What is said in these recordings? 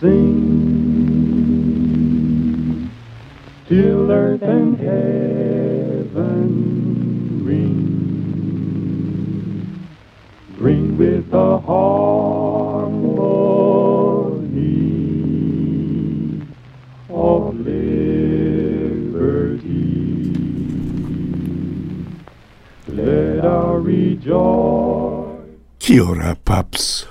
Sing till earth and heaven ring. Ring with the harmony of liberty. Let our rejoice. Kia ora, pups.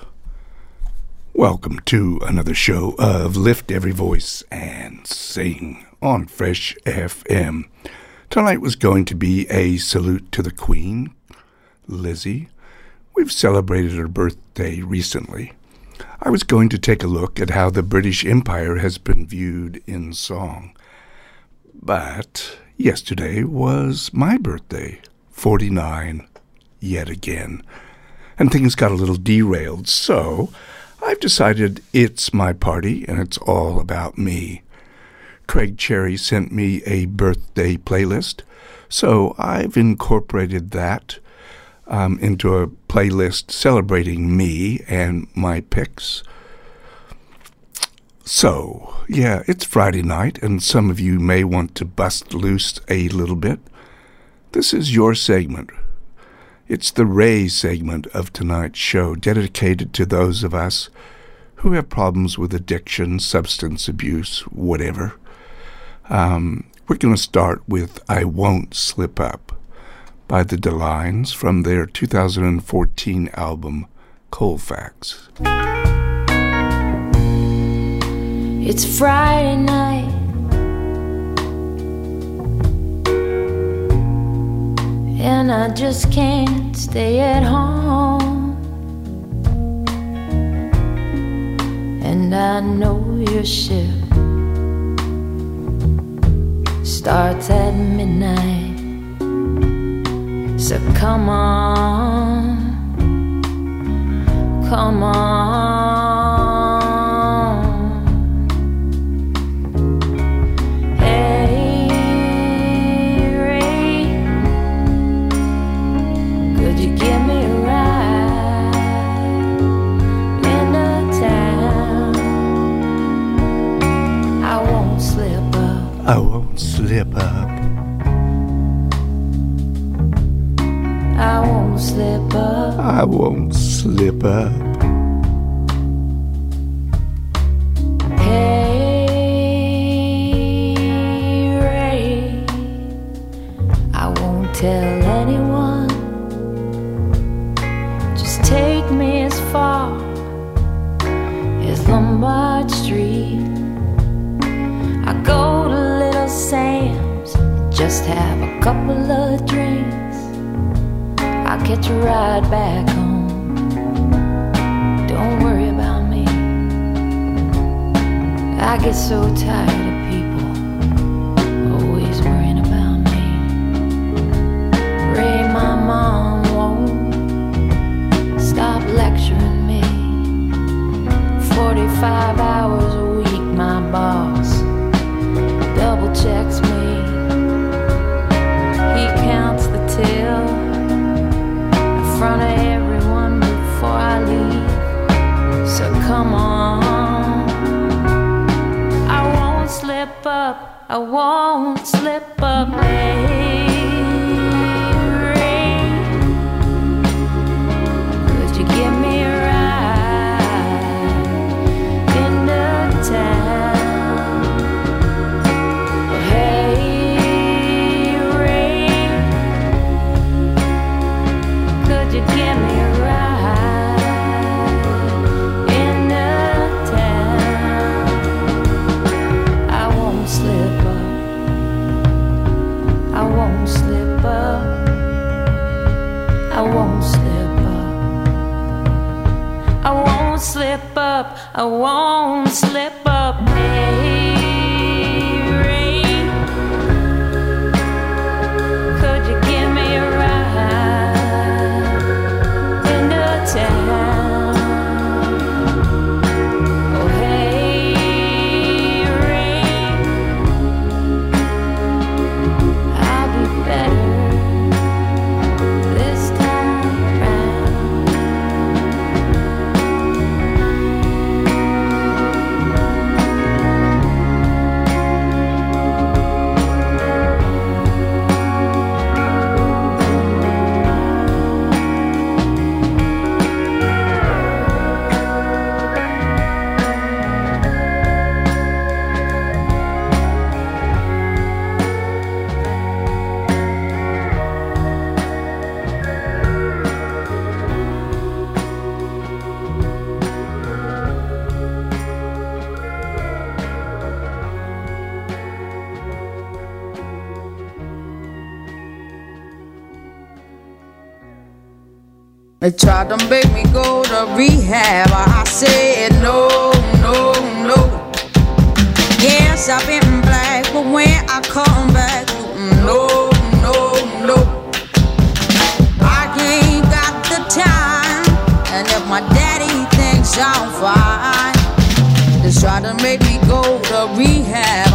Welcome to another show of Lift Every Voice and Sing on Fresh FM. Tonight was going to be a salute to the Queen, Lizzie. We've celebrated her birthday recently. I was going to take a look at how the British Empire has been viewed in song. But yesterday was my birthday, 49, yet again. And things got a little derailed, so I've decided it's my party and it's all about me. Craig Cherrie sent me a birthday playlist, so I've incorporated that um, into a playlist celebrating me and my picks. So, yeah, it's Friday night, and some of you may want to bust loose a little bit. This is your segment. It's the Ray segment of tonight's show, dedicated to those of us who have problems with addiction, substance abuse, whatever. Um, we're going to start with I Won't Slip Up by the Delines from their 2014 album Colfax. It's Friday night. And I just can't stay at home. And I know your shift starts at midnight. So come on, come on. I won't slip up. I won't slip up. I won't slip up. Hey, Ray, I won't tell anyone. Just take me as far as Lombard Street. I go Sam's, just have a couple of drinks. I'll catch a ride back home. Don't worry about me. I get so tired of people always worrying about me. Ray, my mom won't stop lecturing me. 45 hours I won't slip up. I want. Tried to make me go to rehab. I said no, no, no. Yes, I've been black, but when I come back, no, no, no. I ain't got the time, and if my daddy thinks I'm fine, they try to make me go to rehab.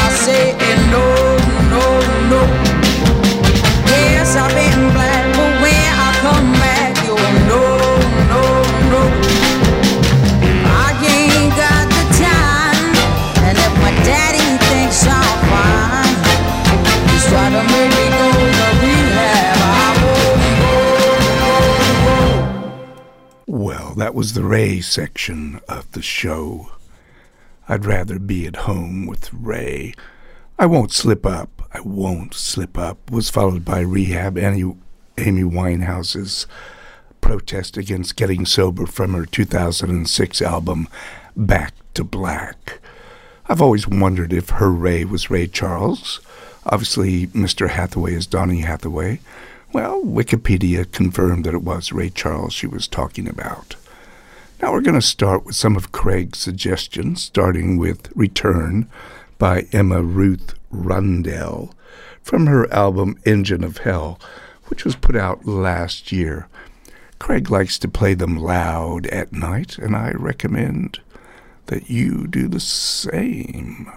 I say no, no, no. Yes, I've been black, but when I come back, you no, no, no. I ain't got the time, and if my daddy thinks I'm fine, he's trying to make me go to rehab. I won't go, go, go. Well, that was the Ray section of the show. I'd rather be at home with Ray. I won't slip up. I won't slip up was followed by Rehab Amy, Amy Winehouse's protest against getting sober from her 2006 album Back to Black. I've always wondered if her Ray was Ray Charles. Obviously, Mr. Hathaway is Donny Hathaway. Well, Wikipedia confirmed that it was Ray Charles she was talking about. Now we're going to start with some of Craig's suggestions, starting with Return by Emma Ruth Rundle from her album Engine of Hell, which was put out last year. Craig likes to play them loud at night, and I recommend that you do the same.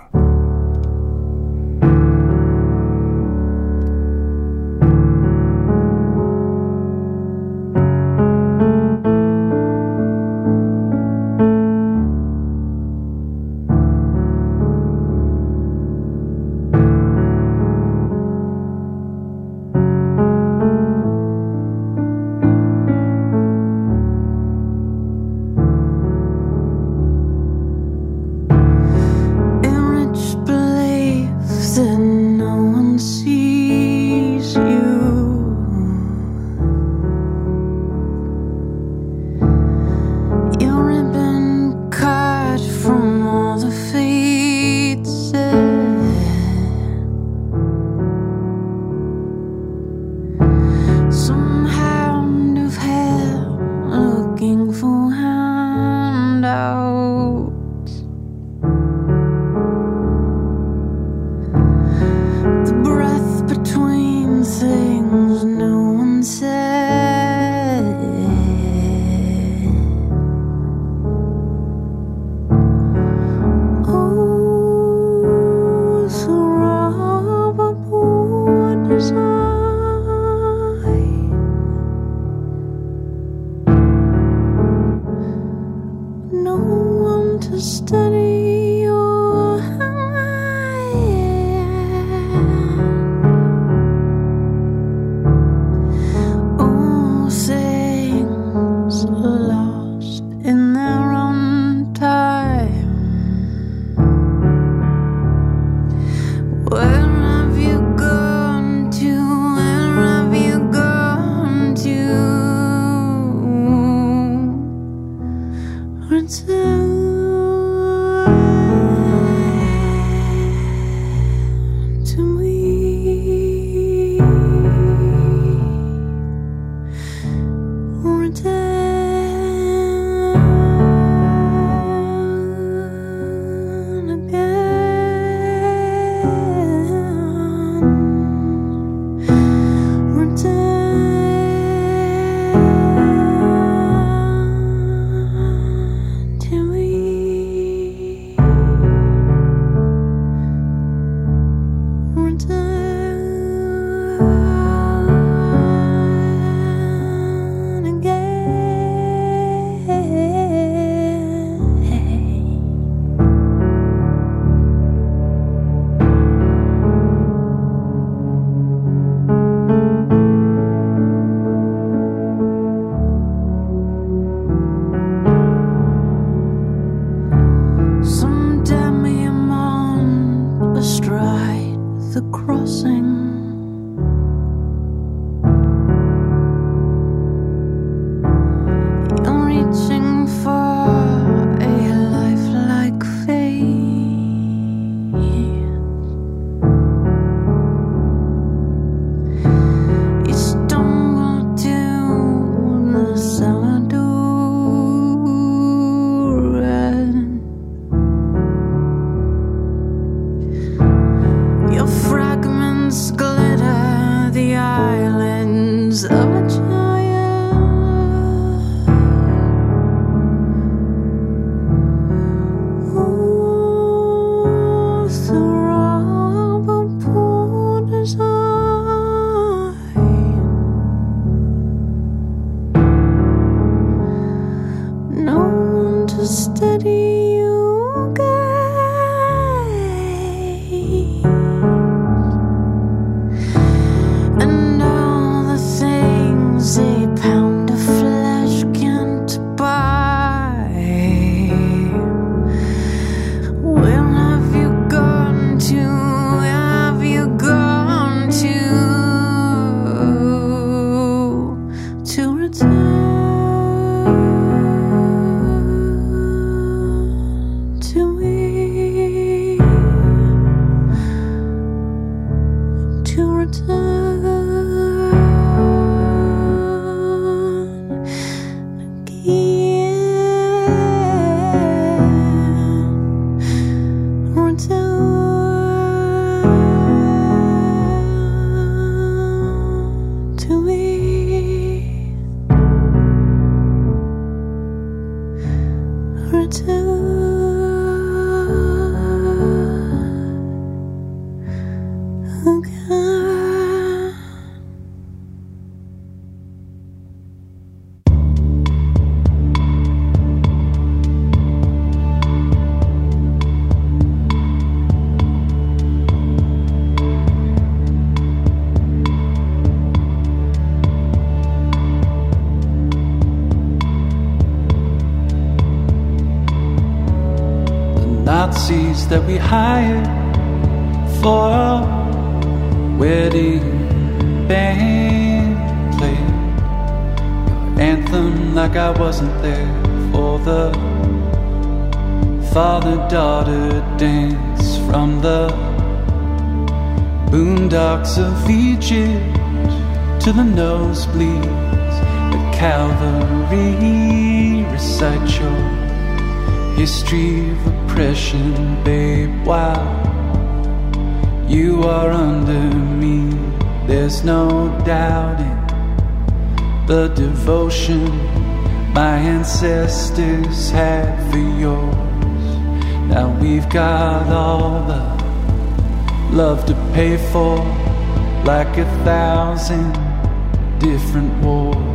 the devotion my ancestors had for yours. Now we've got all the love to pay for, like a thousand different wars.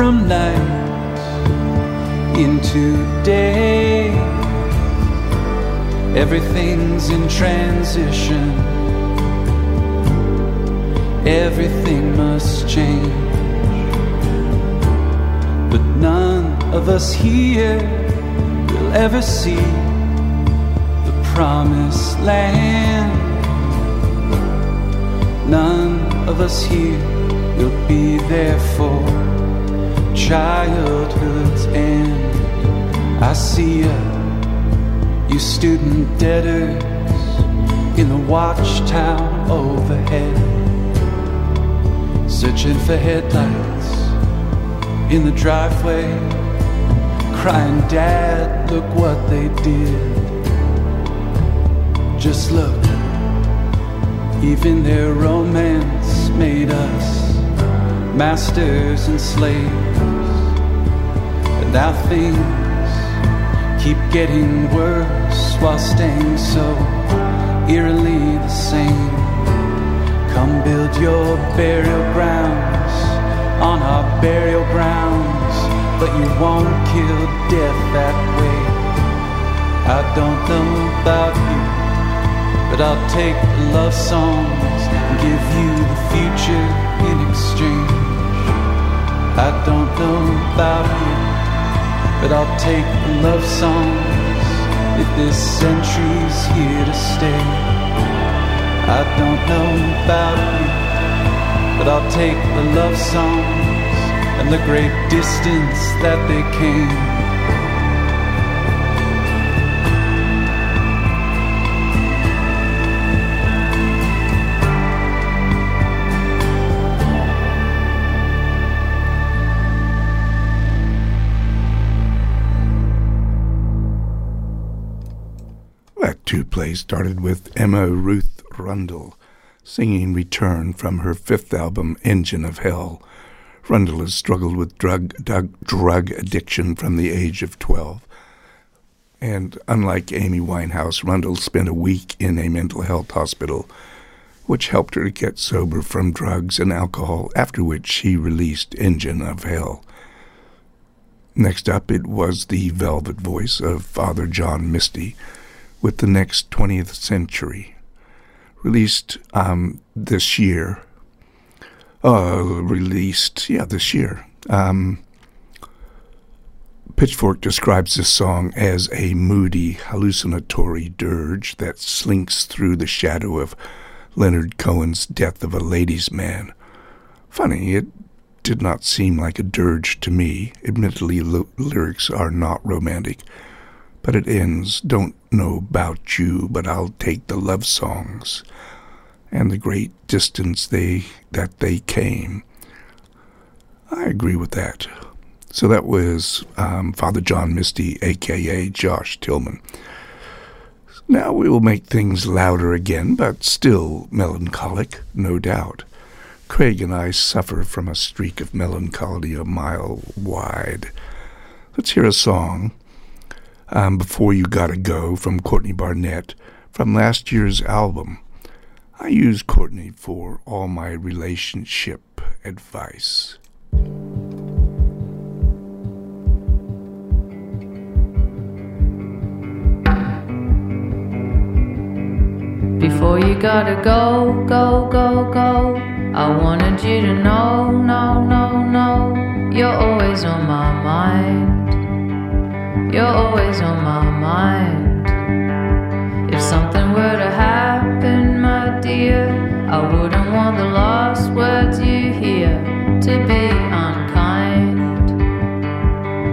from night into day. Everything's in transition, everything must change. But none of us here will ever see the promised land. None of us here will be there for childhood's end. I see you, you student debtors in the watchtower overhead, searching for headlights in the driveway, crying, Dad, look what they did. Just look, even their romance made us masters and slaves. And now things keep getting worse while staying so eerily the same. Come build your burial grounds on our burial grounds, but you won't kill death that way. I don't know about you, but I'll take the love songs and give you the future in exchange. I don't know about you, but I'll take the love songs if this century's here to stay. I don't know about you, but I'll take the love songs and the great distance that they came. Two play started with Emma Ruth Rundle singing Return from her fifth album, Engine of Hell. Rundle has struggled with drug, drug, drug addiction from the age of 12. And unlike Amy Winehouse, Rundle spent a week in a mental health hospital, which helped her to get sober from drugs and alcohol, after which she released Engine of Hell. Next up, it was the velvet voice of Father John Misty with the next 20th century, released um, this year. Uh, released, yeah, this year. Um, Pitchfork describes this song as a moody, hallucinatory dirge that slinks through the shadow of Leonard Cohen's Death of a Ladies' Man. Funny, it did not seem like a dirge to me. Admittedly, l- lyrics are not romantic but it ends don't know about you but i'll take the love songs. And the great distance they that they came. I agree with that. So that was um, father john misty aka josh tillman. Now we will make things louder again but still melancholic no doubt. Craig and i suffer from a streak of melancholy a mile wide. Let's hear a song um, Before You Gotta Go from Courtney Barnett from last year's album. I use Courtney for all my relationship advice. Before you gotta go, go, go, go. I wanted you to know, no, no, no. You're always on my mind. You're always on my mind. If something were to happen, my dear, I wouldn't want the last words you hear to be unkind.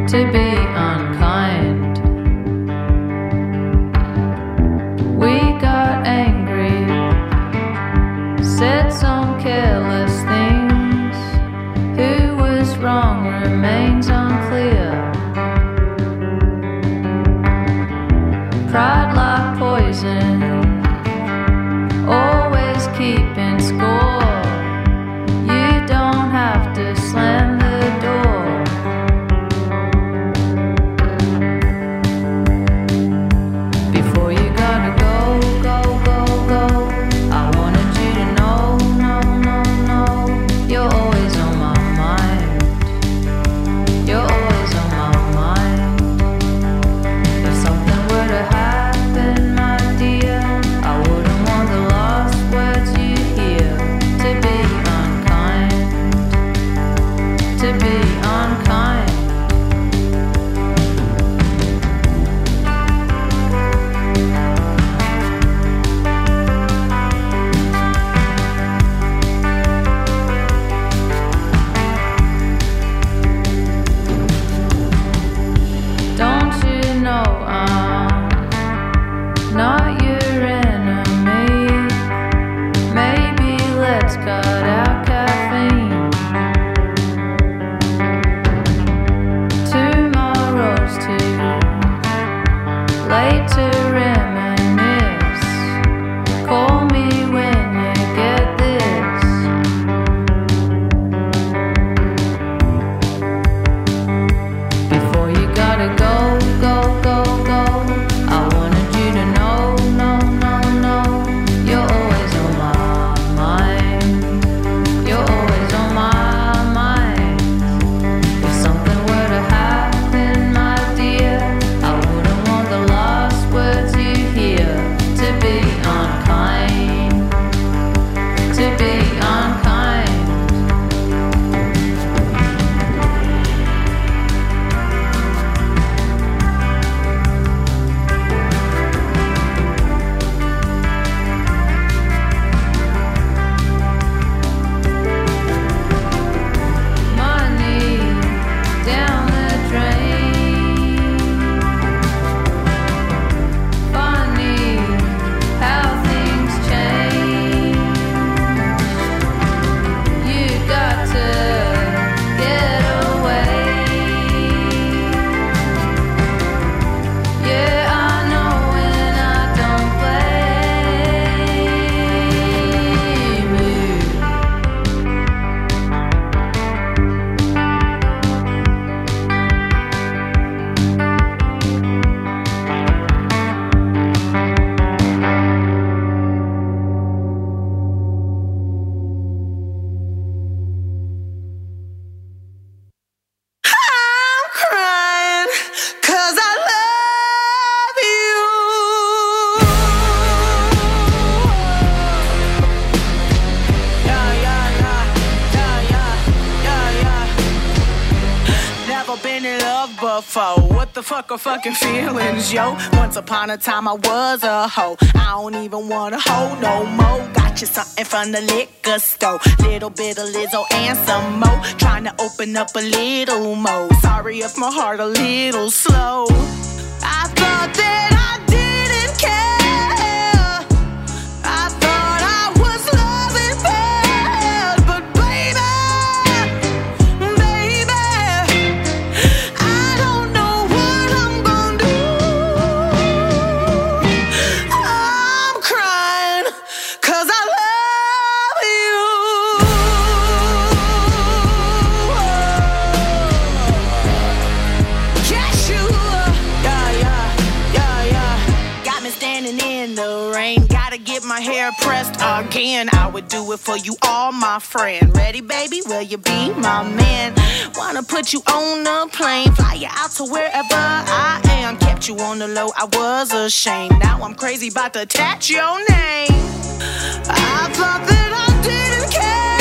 To be fuck are fucking feelings, yo? Once upon a time I was a hoe. I don't even wanna hoe no more. Got you something from the liquor store. Little bit of Lizzo and some more. Trying to open up a little more. Sorry if my heart a little slow. I thought that would do it for you, all my friend. Ready, baby? Will you be my man? Wanna put you on a plane, fly you out to wherever I am. Kept you on the low, I was ashamed. Now I'm crazy about to attach your name. I thought that I didn't care.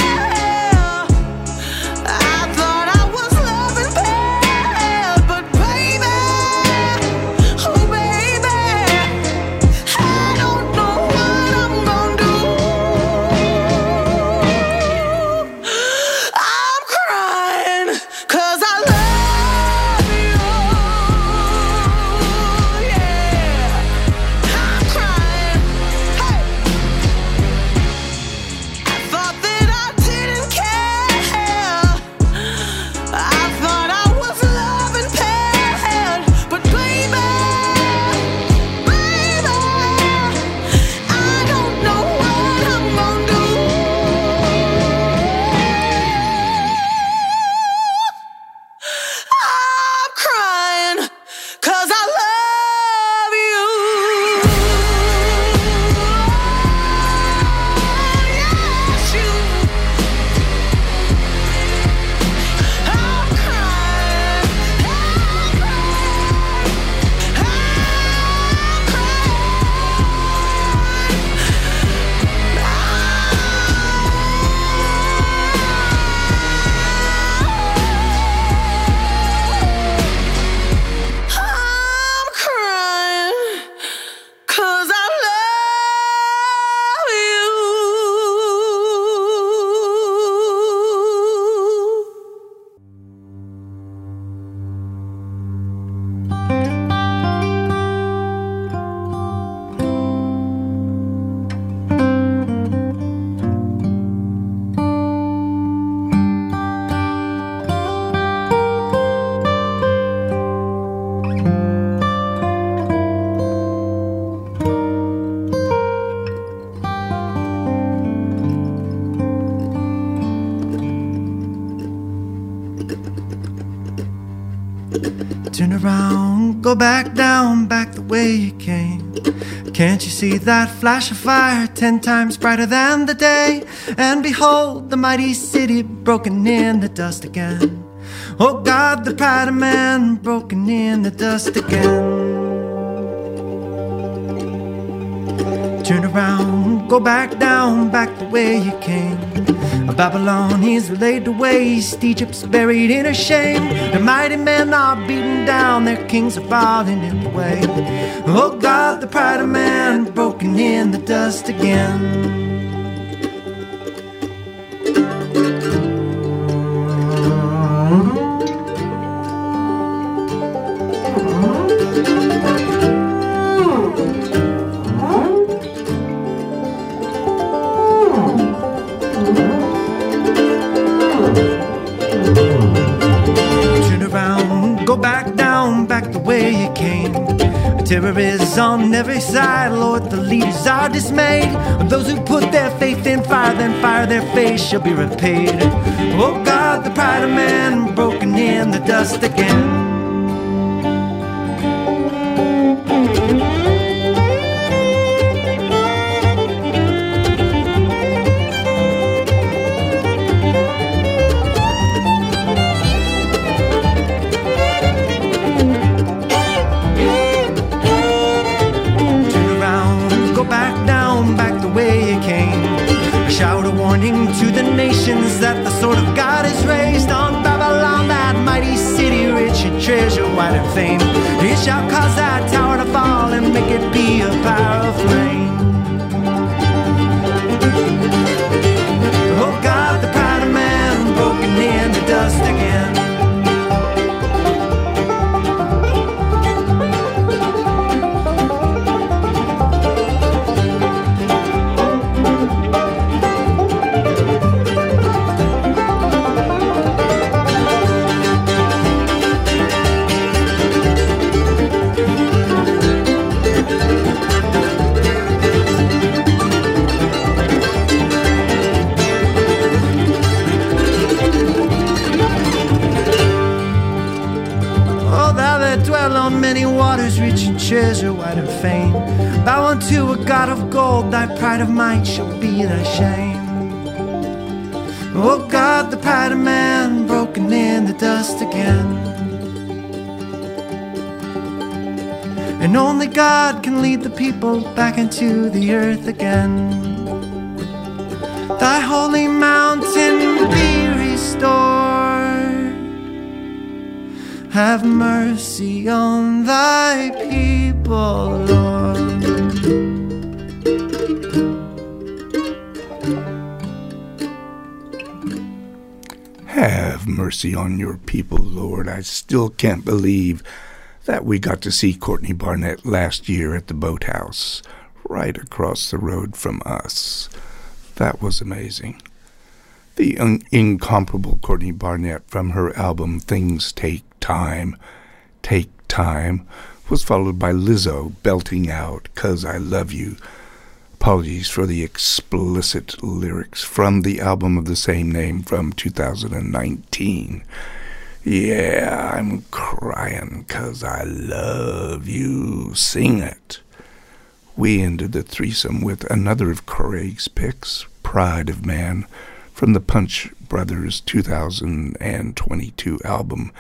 Turn around, go back down, back the way you came. Can't you see that flash of fire, ten times brighter than the day? And behold, the mighty city broken in the dust again. Oh God, the pride of man broken in the dust again. Turn around, go back down, back the way you came. Babylon is laid to waste, Egypt's buried in a shame. The mighty men are beaten down, their kings are falling in the way. Oh God, the pride of man broken in the dust again. On every side, Lord, the leaders are dismayed. Those who put their faith in fire, then fire their face shall be repaid. Oh God, the pride of man broken in the dust again. That the sword of God is raised on Babylon, that mighty city rich in treasure white and fame. He shall cause that people back into the earth again. Thy holy mountain be restored. Have mercy on thy people, Lord. Have mercy on your people, Lord. I still can't believe that we got to see Courtney Barnett last year at the boathouse, right across the road from us. That was amazing. The un- incomparable Courtney Barnett from her album Things Take Time, Take Time, was followed by Lizzo belting out Cause I Love You. Apologies for the explicit lyrics from the album of the same name from 2019. Yeah, I'm crying 'cause I love you. Sing it. We ended the threesome with another of Craig's picks, Pride of Man, from the Punch Brothers 2022 album,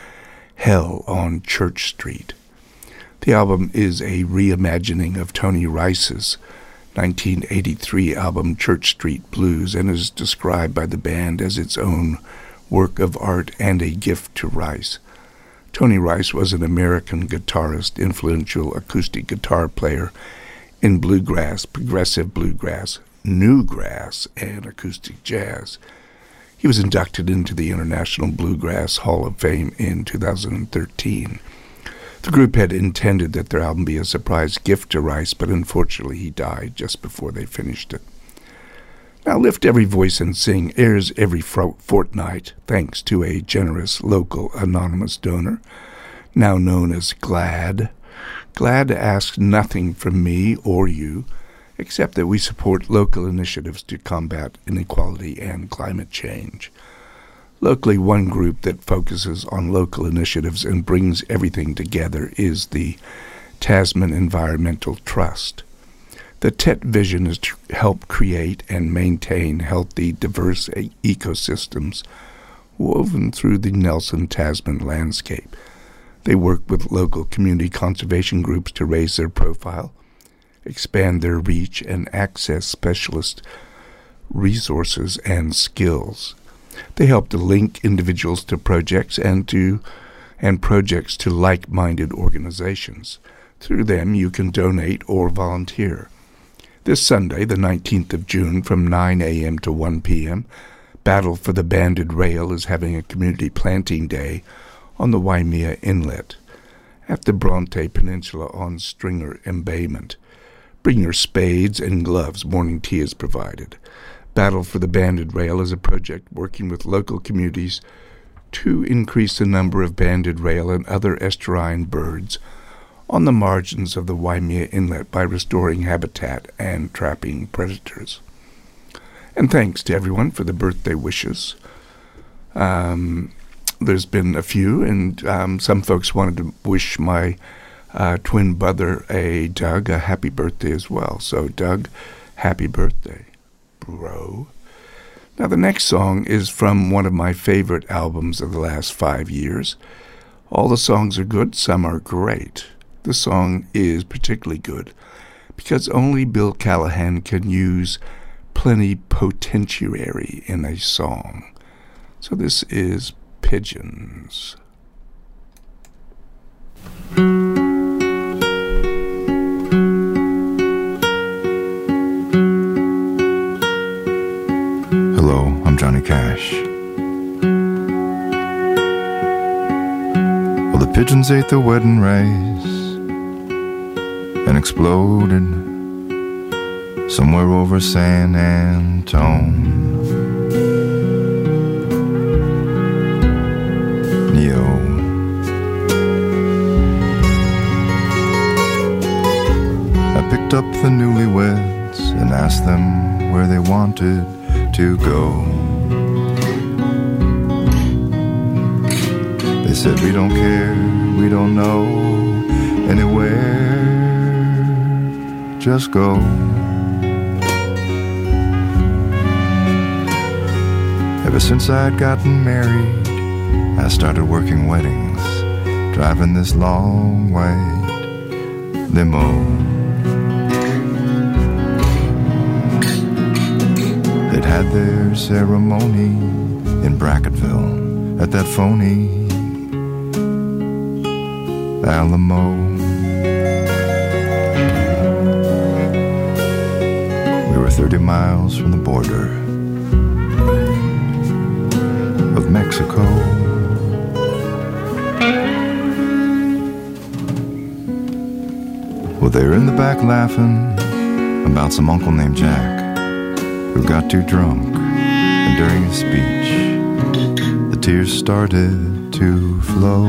Hell on Church Street. The album is a reimagining of Tony Rice's 1983 album Church Street Blues and is described by the band as its own work of art and a gift to Rice. Tony Rice was an American guitarist, influential acoustic guitar player in bluegrass, progressive bluegrass, newgrass, and acoustic jazz. He was inducted into the International Bluegrass Hall of Fame in 2013. The group had intended that their album be a surprise gift to Rice, but unfortunately he died just before they finished it. Now, Lift Every Voice and Sing airs every fortnight thanks to a generous local anonymous donor, now known as GLAD. GLAD asks nothing from me or you, except that we support local initiatives to combat inequality and climate change. Locally, one group that focuses on local initiatives and brings everything together is the Tasman Environmental Trust. The TET vision is to help create and maintain healthy, diverse e- ecosystems woven through the Nelson Tasman landscape. They work with local community conservation groups to raise their profile, expand their reach, and access specialist resources and skills. They help to link individuals to projects and to and projects to like-minded organizations. Through them you can donate or volunteer. This Sunday, the 19th of June, from 9 a.m. to 1 p.m., Battle for the Banded Rail is having a community planting day on the Waimea Inlet at the Bronte Peninsula on Stringer Embayment. Bring your spades and gloves. Morning tea is provided. Battle for the Banded Rail is a project working with local communities to increase the number of banded rail and other estuarine birds on the margins of the Waimea Inlet by restoring habitat and trapping predators. And thanks to everyone for the birthday wishes. Um, there's been a few, and um, some folks wanted to wish my uh, twin brother, a Doug, a happy birthday as well. So, Doug, happy birthday, bro. Now, the next song is from one of my favorite albums of the last five years. All the songs are good, some are great. The song is particularly good because only Bill Callahan can use plenipotentiary in a song. So this is Pigeons. Hello, I'm Johnny Cash. Well, the pigeons ate the wedding rice and exploded somewhere over San Antone. Neo. I picked up the newlyweds and asked them where they wanted to go. They said, We don't care, we don't know anywhere, just go. Ever since I'd gotten married, I started working weddings, driving this long white limo. They'd had their ceremony in Brackettville at that phony Alamo. 30 miles from the border of Mexico. Well, they were in the back laughing about some uncle named Jack who got too drunk, and during his speech, the tears started to flow.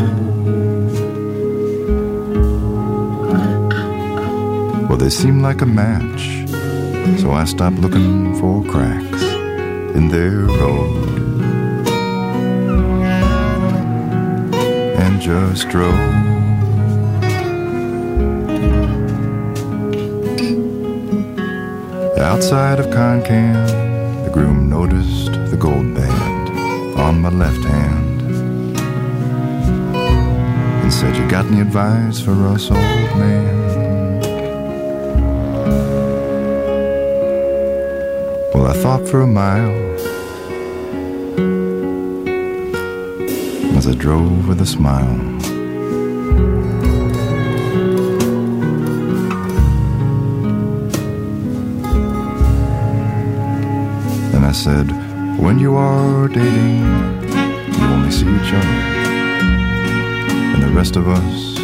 Well, they seemed like a match, so I stopped looking for cracks in their road and just drove. Outside of Concan, the groom noticed the gold band on my left hand and said, You got any advice for us, old man? Thought for a mile as I drove with a smile. And I said, When you are dating, you only see each other, and the rest of us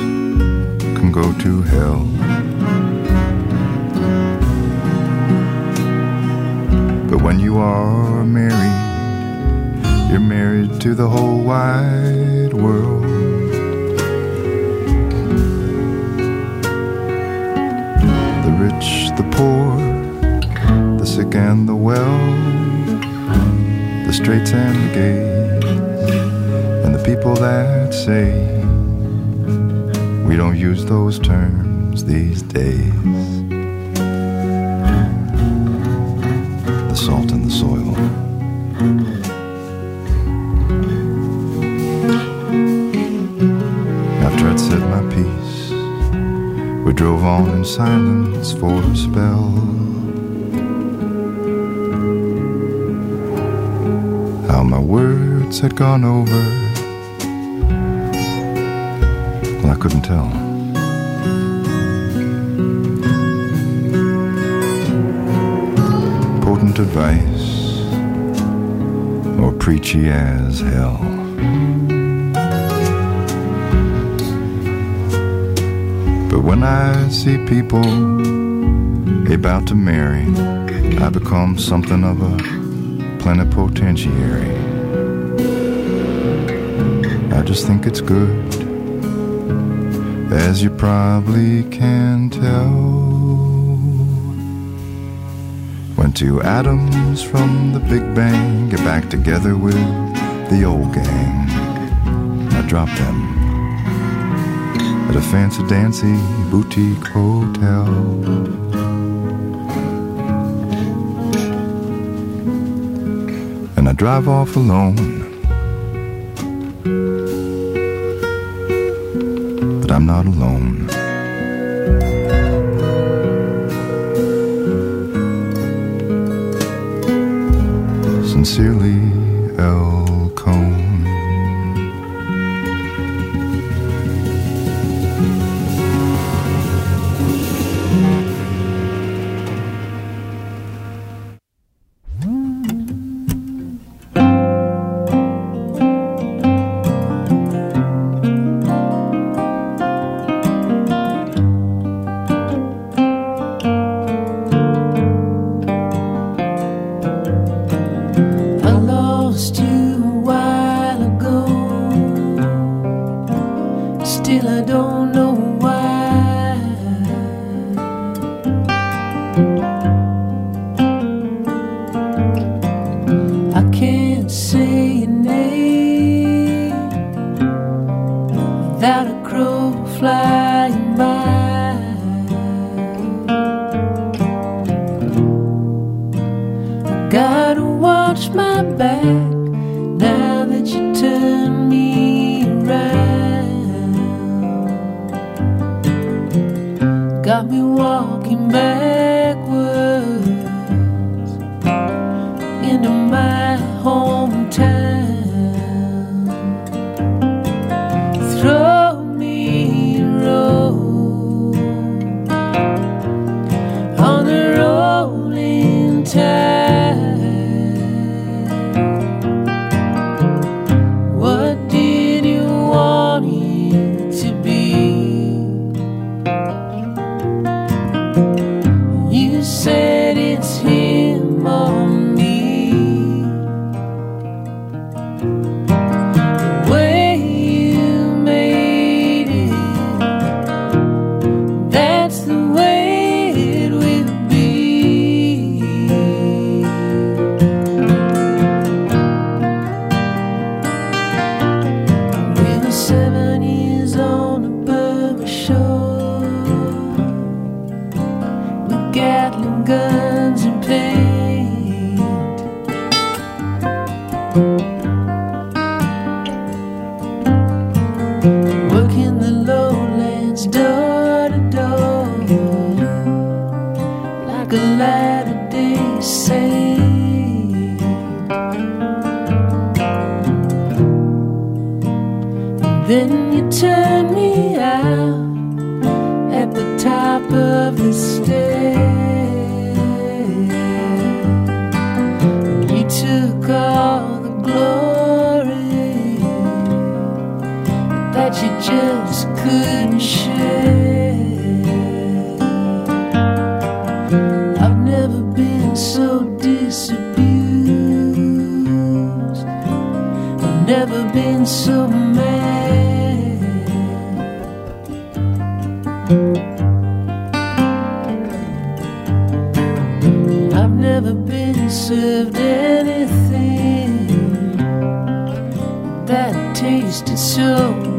can go to hell. When you are married, you're married to the whole wide world. The rich, the poor, the sick and the well, the straights and the gays, and the people that say we don't use those terms these days. Silence for a spell. How my words had gone over, well, I couldn't tell. Potent advice, or preachy as hell. But when I see people about to marry, I become something of a plenipotentiary. I just think it's good, as you probably can tell. When two atoms from the Big Bang get back together with the old gang, I drop them at a fancy dancy boutique hotel. And I drive off alone. But I'm not alone. Sincerely, L. I've never been served anything that tasted so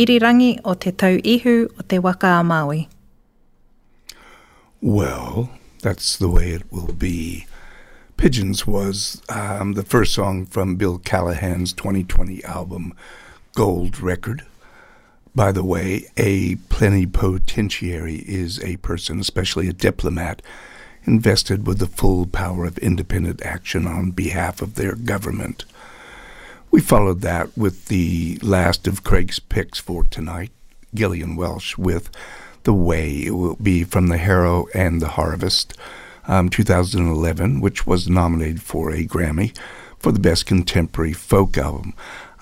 irirangi o te tau ihu o te waka a Maui. Well, that's the way it will be. Pigeons was um, the first song from Bill Callahan's 2020 album, Gold Record. By the way, a plenipotentiary is a person, especially a diplomat, invested with the full power of independent action on behalf of their government. We followed that with the last of Craig's picks for tonight, Gillian Welch, with The Way. It will be from The Harrow and the Harvest, um, 2011, which was nominated for a Grammy for the Best Contemporary Folk Album.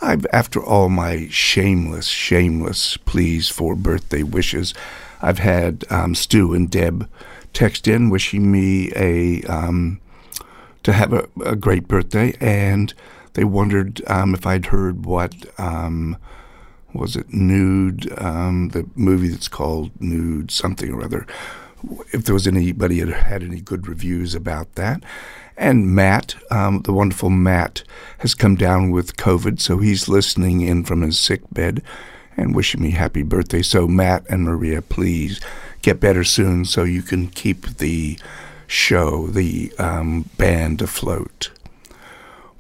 I've, after all my shameless, shameless pleas for birthday wishes, I've had um, Stu and Deb text in wishing me a um, to have a, a great birthday, and they wondered um, if I'd heard what um, was it Nude, um, the movie that's called Nude something or other, if there was anybody that had any good reviews about that. And Matt, um, the wonderful Matt, has come down with COVID, so he's listening in from his sick bed and wishing me happy birthday. So, Matt and Maria, please get better soon so you can keep the show, the um, band afloat.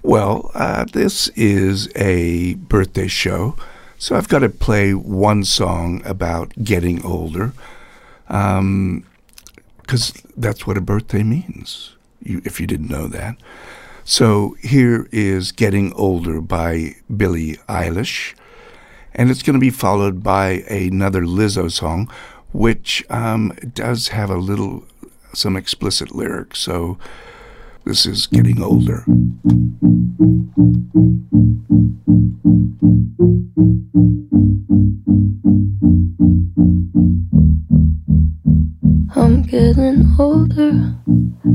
Well, uh, this is a birthday show, so I've got to play one song about getting older, because um, that's what a birthday means, you, if you didn't know that. So here is Getting Older by Billie Eilish, and it's going to be followed by another Lizzo song, which um, does have a little, some explicit lyrics, so this is Getting Older. I'm getting older.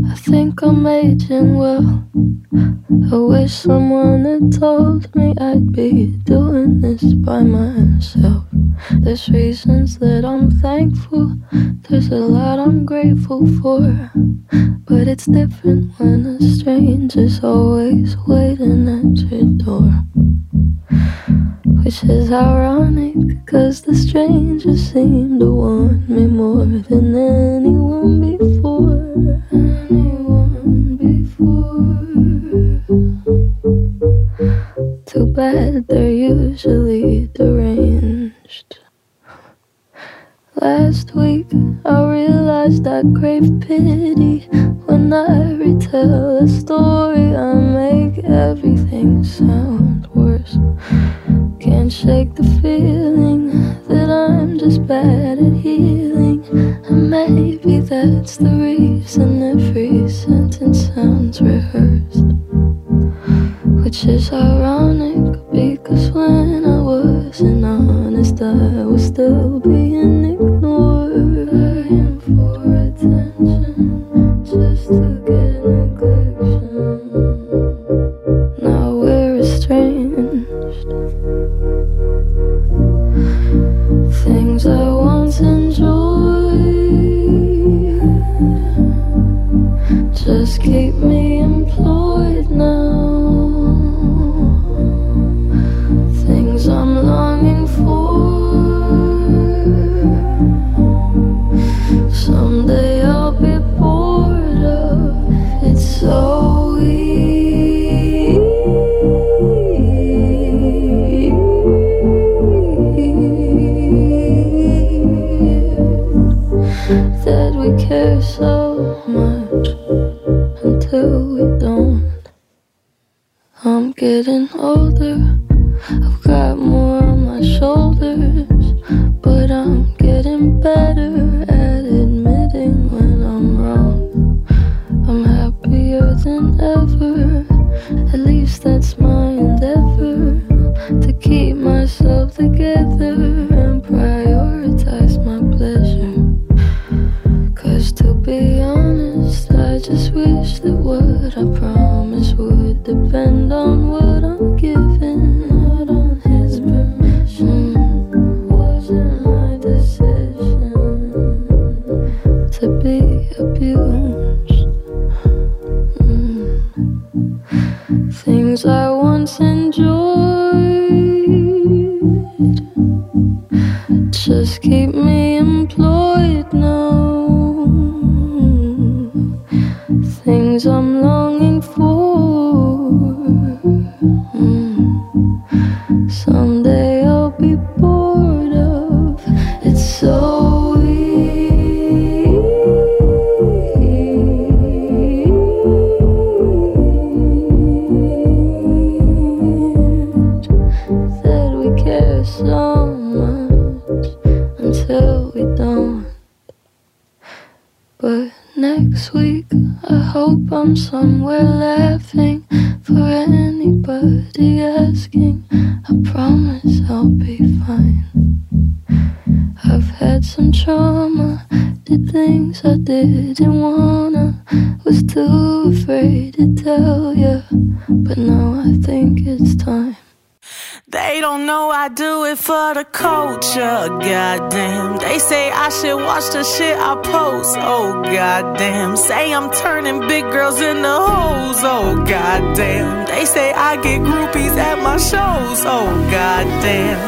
I think I'm aging well. I wish someone had told me I'd be doing this by myself. There's reasons that I'm thankful, there's a lot I'm grateful for. But it's different when a stranger's always waiting at your door. Which is ironic, cause the stranger seemed to want me more than anyone before. Anyone before. Too bad they're usually deranged. Last week I realized I crave pity when I retell a story. I make everything sound worse. Can't shake the feeling that I'm just bad at healing. Maybe that's the reason every sentence sounds rehearsed. Which is ironic because when I wasn't honest, I was still being ignored. Dying for attention just to get. Next week, I hope I'm somewhere laughing for anybody asking. I promise I'll be fine. I've had some trauma, did things I didn't wanna, was too afraid to tell ya. But now I think it's time. They don't know I do it for the culture, goddamn. They say I should watch the shit I post, oh goddamn. Say I'm turning big girls into hoes, oh goddamn. They say I get groupies at my shows, oh goddamn.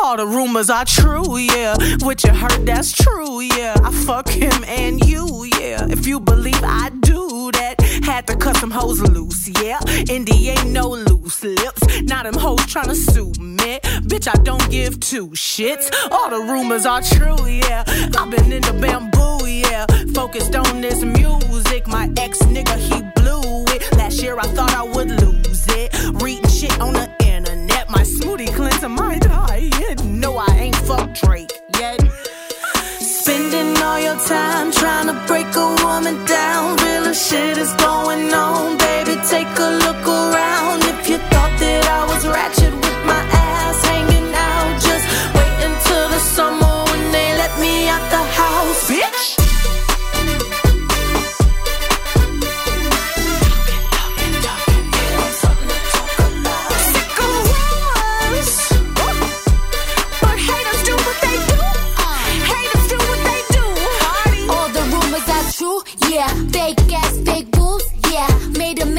All the rumors are true, yeah. What you heard, that's true, yeah. I fuck him and you, yeah. If you believe I do had to cut some hoes loose, yeah. Indy ain't no loose lips. Now them hoes tryna sue me. Bitch, I don't give two shits. All the rumors are true, yeah. I've been in the bamboo, yeah. Focused on this music. My ex nigga, he blew it. Last year I thought I would lose it. Reading shit on the internet. My smoothie cleanser might die. No, I ain't fuck Drake yet. Spending all your time trying to break a woman down. Shit is going on, baby. Take a look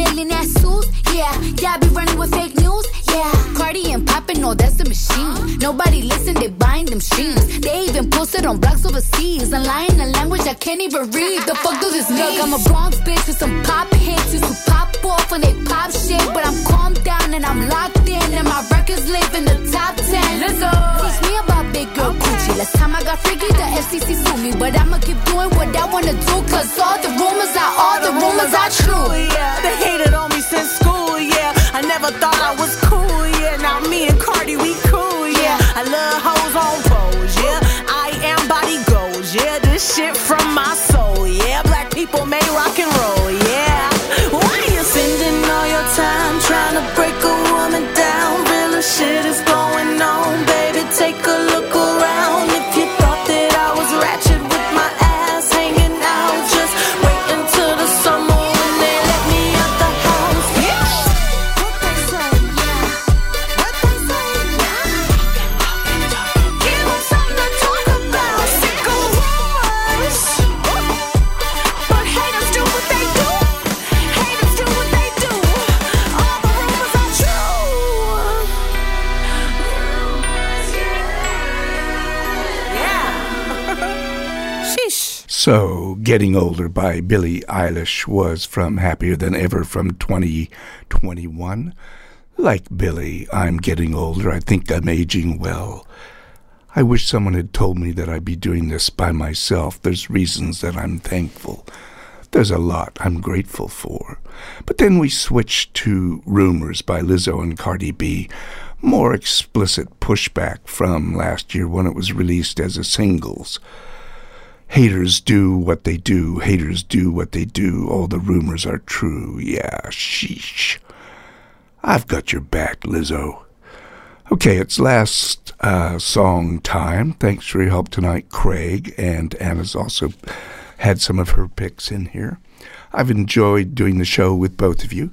Million ass suits, yeah. Y'all be running with fake no, that's the machine. Nobody listen, they buying them streams. They even posted on blogs overseas. And lying in a language I can't even read. The fuck does this mean? Look, I'm a Bronx bitch with some pop hits. Used to pop off when they pop shit. But I'm calmed down and I'm locked in. And my records live in the top 10. Let's go. Teach me about big girl coochie. Last time I got freaky, the FCC sued me. But I'ma keep doing what I wanna do. Cause all the rumors are, all the rumors are true. Yeah, they hated on me Getting Older by Billie Eilish was from Happier Than Ever from 2021. Like Billie, I'm getting older. I think I'm aging well. I wish someone had told me that I'd be doing this by myself. There's reasons that I'm thankful. There's a lot I'm grateful for. But then we switched to Rumors by Lizzo and Cardi B. More explicit pushback from last year when it was released as a singles. Haters do what they do. Haters do what they do. All the rumors are true. Yeah, sheesh. I've got your back, Lizzo. Okay, it's last uh, song time. Thanks for your help tonight, Craig. And Anna's also had some of her picks in here. I've enjoyed doing the show with both of you.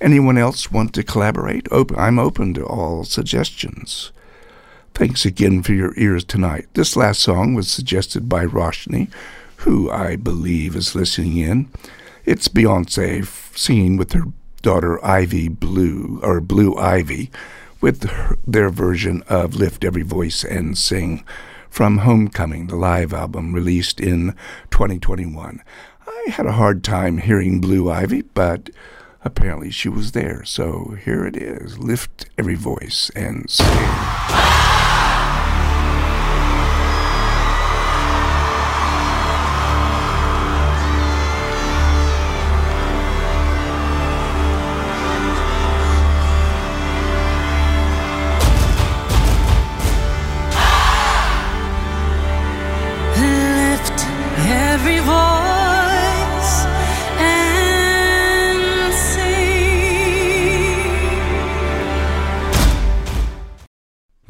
Anyone else want to collaborate? I'm open to all suggestions. Thanks again for your ears tonight. This last song was suggested by Roshni, who I believe is listening in. It's Beyonce singing with her daughter Ivy Blue, or Blue Ivy, with her, their version of Lift Every Voice and Sing from Homecoming, the live album released in 2021. I had a hard time hearing Blue Ivy, but apparently she was there. So here it is Lift Every Voice and Sing.